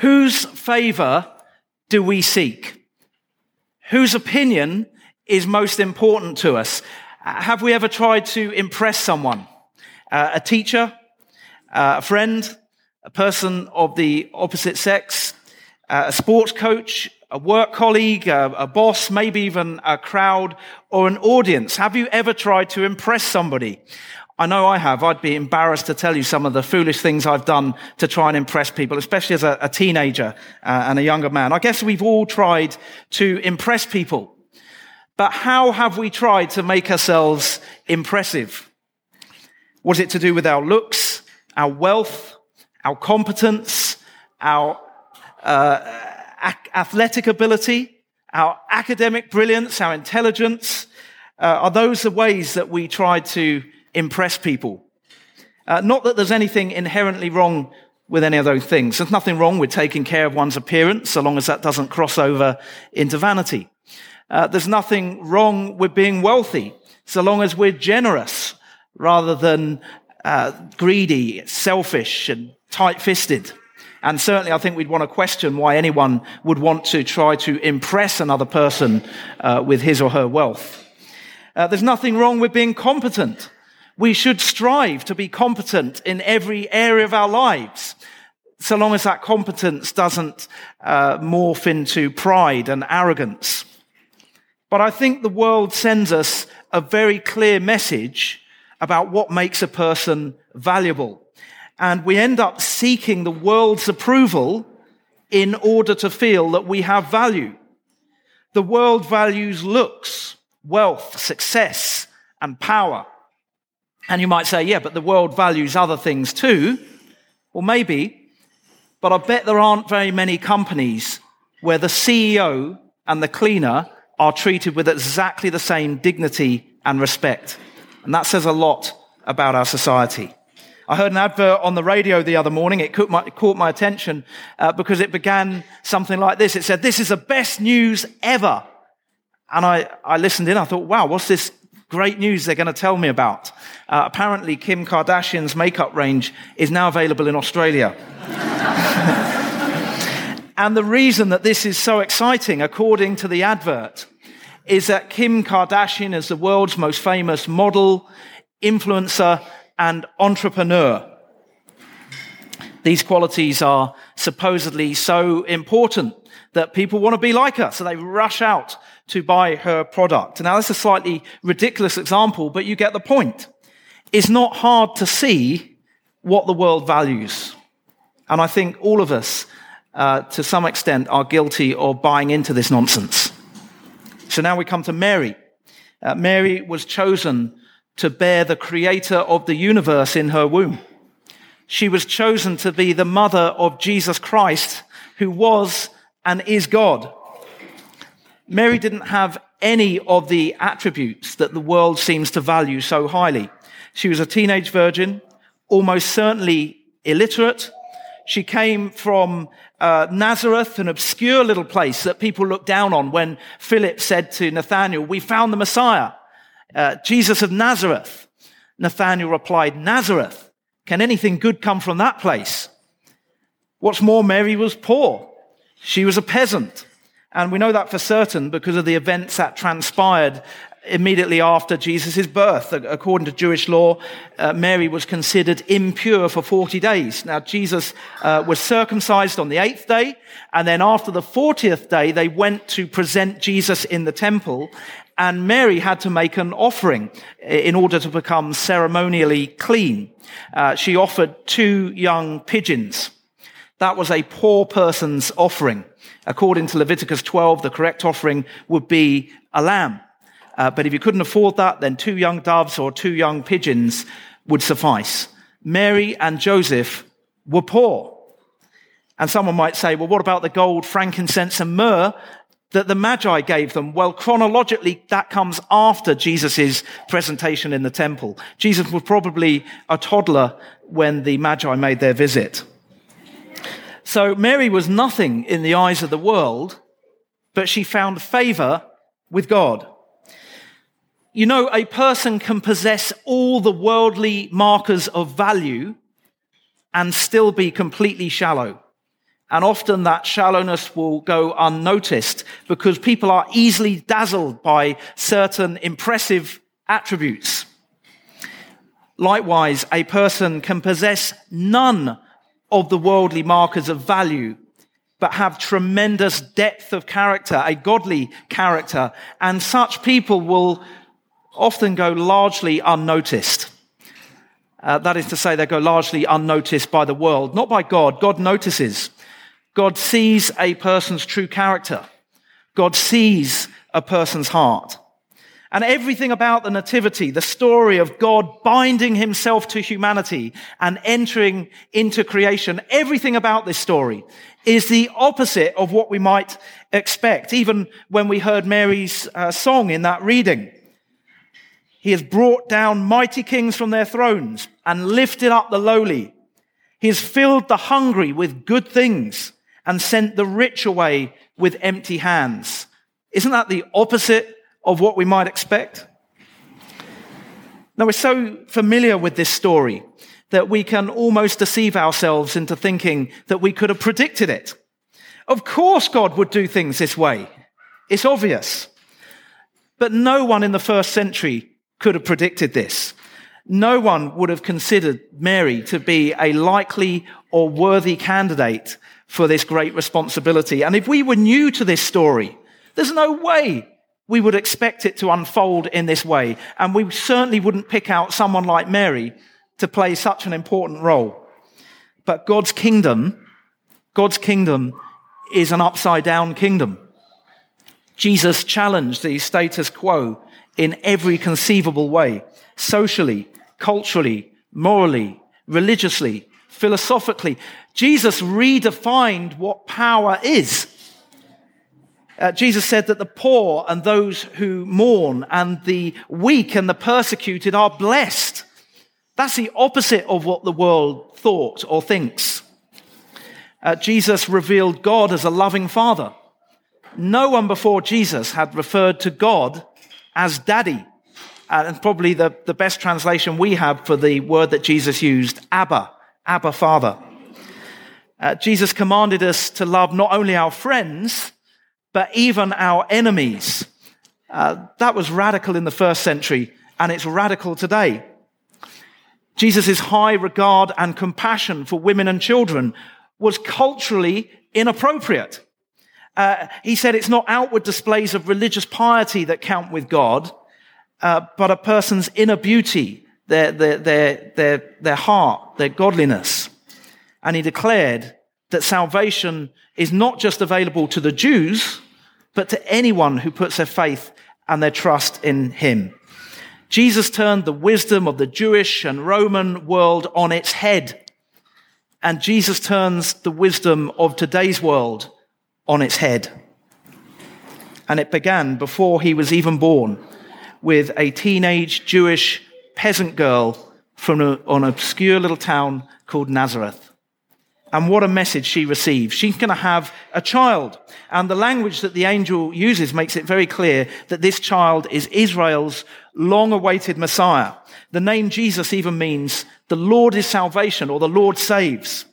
Whose favor do we seek? Whose opinion is most important to us? Have we ever tried to impress someone? Uh, a teacher, uh, a friend, a person of the opposite sex, uh, a sports coach, a work colleague, a, a boss, maybe even a crowd or an audience. Have you ever tried to impress somebody? I know I have. I'd be embarrassed to tell you some of the foolish things I've done to try and impress people, especially as a, a teenager uh, and a younger man. I guess we've all tried to impress people. But how have we tried to make ourselves impressive? Was it to do with our looks, our wealth, our competence, our uh, athletic ability, our academic brilliance, our intelligence? Uh, are those the ways that we try to impress people. Uh, not that there's anything inherently wrong with any of those things. There's nothing wrong with taking care of one's appearance, so long as that doesn't cross over into vanity. Uh, there's nothing wrong with being wealthy, so long as we're generous rather than uh, greedy, selfish, and tight-fisted. And certainly, I think we'd want to question why anyone would want to try to impress another person uh, with his or her wealth. Uh, there's nothing wrong with being competent. We should strive to be competent in every area of our lives, so long as that competence doesn't uh, morph into pride and arrogance. But I think the world sends us a very clear message about what makes a person valuable. And we end up seeking the world's approval in order to feel that we have value. The world values looks, wealth, success, and power. And you might say, yeah, but the world values other things too. Well, maybe, but I bet there aren't very many companies where the CEO and the cleaner are treated with exactly the same dignity and respect. And that says a lot about our society. I heard an advert on the radio the other morning. It caught my, caught my attention uh, because it began something like this. It said, this is the best news ever. And I, I listened in. I thought, wow, what's this great news they're going to tell me about. Uh, apparently, Kim Kardashian's makeup range is now available in Australia. and the reason that this is so exciting, according to the advert, is that Kim Kardashian is the world's most famous model, influencer, and entrepreneur. These qualities are supposedly so important that people want to be like her, so they rush out to buy her product. Now, that's a slightly ridiculous example, but you get the point. It's not hard to see what the world values. And I think all of us, uh, to some extent, are guilty of buying into this nonsense. So now we come to Mary. Uh, Mary was chosen to bear the creator of the universe in her womb. She was chosen to be the mother of Jesus Christ, who was and is God. Mary didn't have any of the attributes that the world seems to value so highly. She was a teenage virgin, almost certainly illiterate. She came from uh, Nazareth, an obscure little place that people looked down on when Philip said to Nathanael, We found the Messiah, uh, Jesus of Nazareth. Nathanael replied, Nazareth. Can anything good come from that place? What's more, Mary was poor. She was a peasant. And we know that for certain because of the events that transpired immediately after Jesus' birth. According to Jewish law, uh, Mary was considered impure for 40 days. Now, Jesus uh, was circumcised on the eighth day, and then after the 40th day, they went to present Jesus in the temple, and Mary had to make an offering in order to become ceremonially clean. Uh, she offered two young pigeons. That was a poor person's offering. According to Leviticus 12, the correct offering would be a lamb. Uh, but if you couldn't afford that, then two young doves or two young pigeons would suffice. Mary and Joseph were poor. And someone might say, well, what about the gold, frankincense, and myrrh that the Magi gave them? Well, chronologically, that comes after Jesus' presentation in the temple. Jesus was probably a toddler when the Magi made their visit. So Mary was nothing in the eyes of the world, but she found favor with God. You know, a person can possess all the worldly markers of value and still be completely shallow. And often that shallowness will go unnoticed because people are easily dazzled by certain impressive attributes. Likewise, a person can possess none of the worldly markers of value, but have tremendous depth of character, a godly character. And such people will often go largely unnoticed. Uh, that is to say, they go largely unnoticed by the world, not by God. God notices. God sees a person's true character. God sees a person's heart. And everything about the Nativity, the story of God binding himself to humanity and entering into creation, everything about this story is the opposite of what we might expect. Even when we heard Mary's uh, song in that reading, he has brought down mighty kings from their thrones and lifted up the lowly. He has filled the hungry with good things and sent the rich away with empty hands. Isn't that the opposite of what we might expect? Now, we're so familiar with this story that we can almost deceive ourselves into thinking that we could have predicted it. Of course, God would do things this way. It's obvious. But no one in the first century could have predicted this. No one would have considered Mary to be a likely or worthy candidate for this great responsibility. And if we were new to this story, there's no way we would expect it to unfold in this way. And we certainly wouldn't pick out someone like Mary to play such an important role. But God's kingdom, God's kingdom is an upside down kingdom. Jesus challenged the status quo in every conceivable way, socially, culturally, morally, religiously, philosophically. Jesus redefined what power is. Uh, Jesus said that the poor and those who mourn and the weak and the persecuted are blessed. That's the opposite of what the world thought or thinks. Uh, Jesus revealed God as a loving father. No one before Jesus had referred to God as daddy. Uh, and probably the, the best translation we have for the word that Jesus used, Abba, Abba Father. Uh, Jesus commanded us to love not only our friends, but even our enemies. Uh, that was radical in the first century, and it's radical today. Jesus' high regard and compassion for women and children was culturally inappropriate. Uh, he said it's not outward displays of religious piety that count with God, uh, but a person's inner beauty, their, their, their, their, their heart, their godliness. And he declared that salvation is not just available to the Jews, but to anyone who puts their faith and their trust in him. Jesus turned the wisdom of the Jewish and Roman world on its head. And Jesus turns the wisdom of today's world on its head. And it began before he was even born with a teenage Jewish peasant girl from an obscure little town called Nazareth. And what a message she receives. She's going to have a child. And the language that the angel uses makes it very clear that this child is Israel's long awaited Messiah. The name Jesus even means the Lord is salvation or the Lord saves.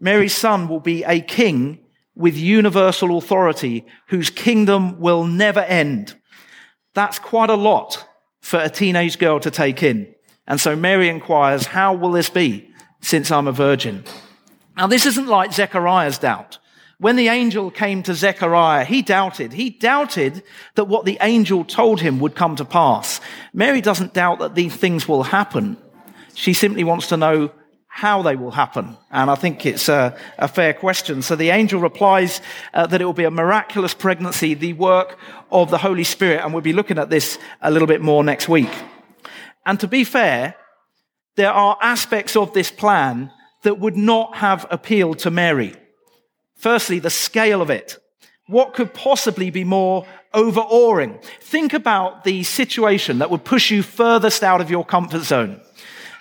Mary's son will be a king with universal authority whose kingdom will never end. That's quite a lot for a teenage girl to take in. And so Mary inquires, how will this be since I'm a virgin? Now, this isn't like Zechariah's doubt. When the angel came to Zechariah, he doubted. He doubted that what the angel told him would come to pass. Mary doesn't doubt that these things will happen. She simply wants to know how they will happen. And I think it's a, a fair question. So the angel replies uh, that it will be a miraculous pregnancy, the work of the Holy Spirit. And we'll be looking at this a little bit more next week. And to be fair, there are aspects of this plan that would not have appealed to Mary. Firstly, the scale of it. What could possibly be more overawing? Think about the situation that would push you furthest out of your comfort zone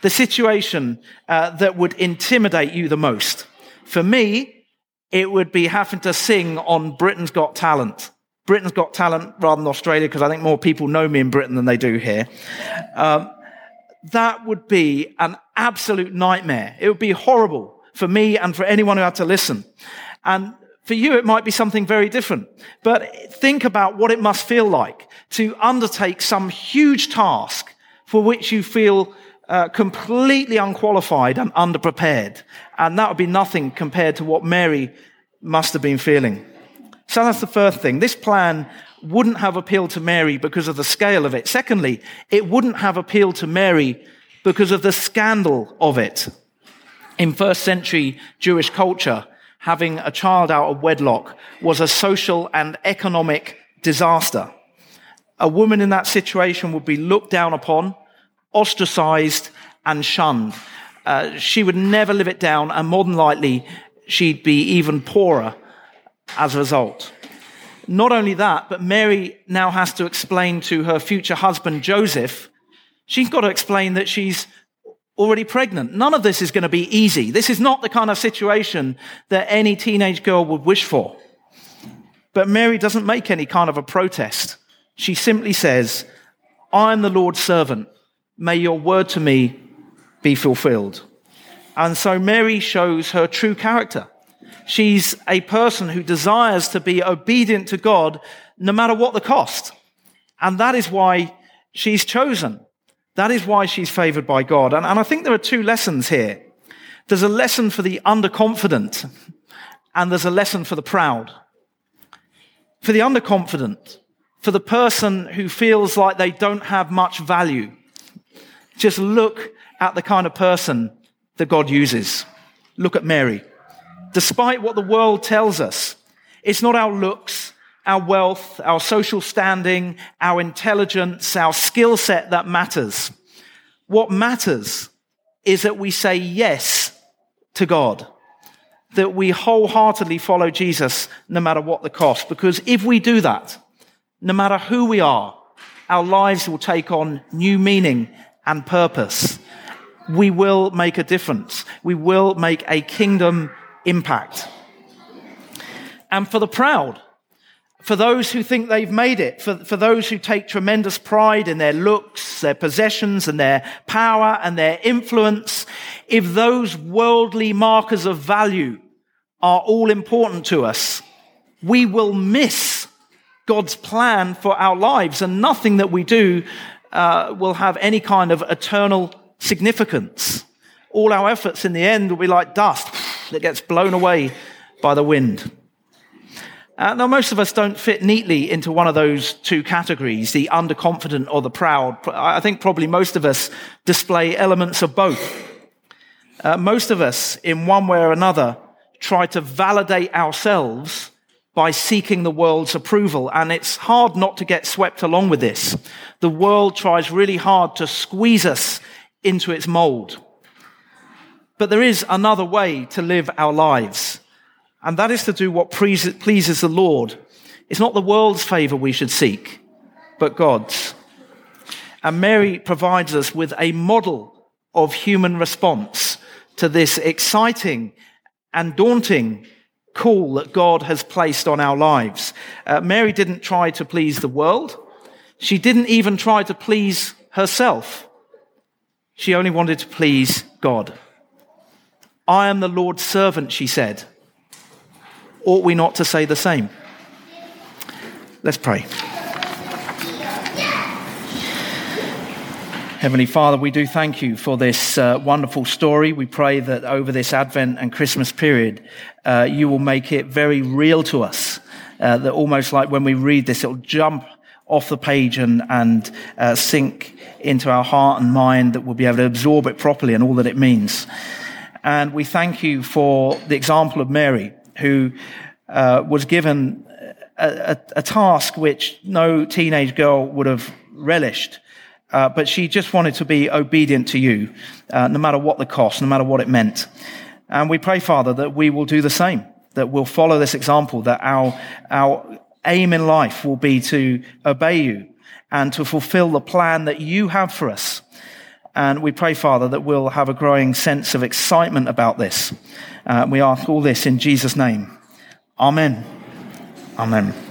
the situation uh, that would intimidate you the most? For me, it would be having to sing on Britain's Got Talent. Britain's Got Talent rather than Australia, because I think more people know me in Britain than they do here. Um, that would be an absolute nightmare. It would be horrible for me and for anyone who had to listen. And for you, it might be something very different. But think about what it must feel like to undertake some huge task for which you feel uh, completely unqualified and underprepared. And that would be nothing compared to what Mary must have been feeling. So that's the first thing. This plan wouldn't have appealed to Mary because of the scale of it. Secondly, it wouldn't have appealed to Mary because of the scandal of it. In first century Jewish culture, having a child out of wedlock was a social and economic disaster. A woman in that situation would be looked down upon, ostracized, and shunned. Uh, she would never live it down, and more than likely, she'd be even poorer as a result. Not only that, but Mary now has to explain to her future husband, Joseph, she's got to explain that she's already pregnant. None of this is going to be easy. This is not the kind of situation that any teenage girl would wish for. But Mary doesn't make any kind of a protest. She simply says, I am the Lord's servant. May your word to me be fulfilled. And so Mary shows her true character. She's a person who desires to be obedient to God no matter what the cost. And that is why she's chosen. That is why she's favored by God. And, and I think there are two lessons here. There's a lesson for the underconfident and there's a lesson for the proud. For the underconfident, for the person who feels like they don't have much value, just look at the kind of person that God uses. Look at Mary despite what the world tells us. It's not our looks, our wealth, our social standing, our intelligence, our skill set that matters. What matters is that we say yes to God, that we wholeheartedly follow Jesus no matter what the cost. Because if we do that, no matter who we are, our lives will take on new meaning and purpose. We will make a difference. We will make a kingdom impact. And for the proud, for those who think they've made it, for, for those who take tremendous pride in their looks, their possessions, and their power and their influence, if those worldly markers of value are all important to us, we will miss God's plan for our lives, and nothing that we do uh, will have any kind of eternal significance. All our efforts in the end will be like dust that gets blown away by the wind. Uh, now, most of us don't fit neatly into one of those two categories, the underconfident or the proud. I think probably most of us display elements of both. Uh, most of us, in one way or another, try to validate ourselves by seeking the world's approval. And it's hard not to get swept along with this. The world tries really hard to squeeze us into its mold. But there is another way to live our lives, and that is to do what pleases the Lord. It's not the world's favor we should seek, but God's. And Mary provides us with a model of human response to this exciting and daunting call that God has placed on our lives. Uh, Mary didn't try to please the world. She didn't even try to please herself. She only wanted to please God. I am the Lord's servant, she said. Ought we not to say the same? Let's pray. Heavenly Father, we do thank you for this uh, wonderful story. We pray that over this Advent and Christmas period, uh, you will make it very real to us. Uh, that almost like when we read this, it'll jump off the page and, and uh, sink into our heart and mind, that we'll be able to absorb it properly and all that it means. And we thank you for the example of Mary, who uh, was given a, a, a, task which no teenage girl would have relished. Uh, but she just wanted to be obedient to you, uh, no matter what the cost, no matter what it meant. And we pray, Father, that we will do the same, that we'll follow this example, that our, our aim in life will be to obey you and to fulfill the plan that you have for us. And we pray, Father, that we'll have a growing sense of excitement about this. Uh, we ask all this in Jesus' name. Amen. Amen.